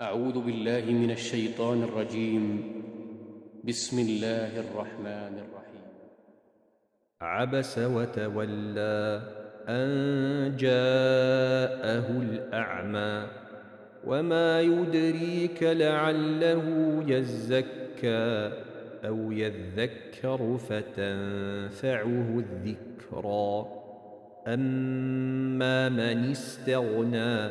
أعوذ بالله من الشيطان الرجيم. بسم الله الرحمن الرحيم. عبس وتولى أن جاءه الأعمى وما يدريك لعله يزكى أو يذكر فتنفعه الذكرى. أما من استغنى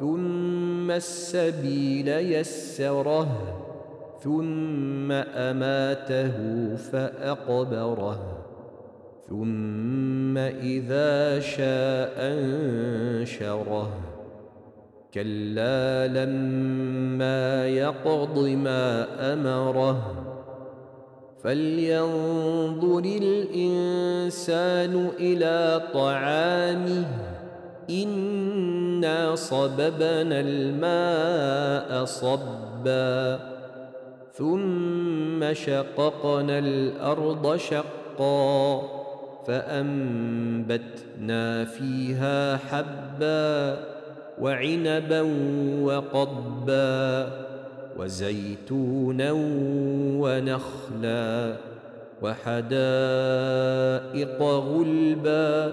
ثم السبيل يسره ثم أماته فأقبره ثم إذا شاء أنشره. كلا لما يقض ما أمره. فلينظر الإنسان إلى طعامه. انا صببنا الماء صبا ثم شققنا الأرض شقا فانبتنا فيها حبا وعنبا وقضبا وزيتونا ونخلا وحدائق غلبا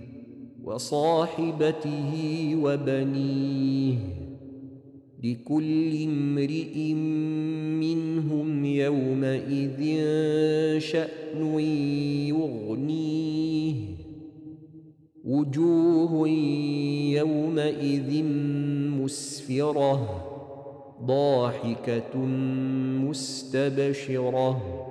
وصاحبته وبنيه لكل امرئ منهم يومئذ شأن يغنيه. وجوه يومئذ مسفرة ضاحكة مستبشرة.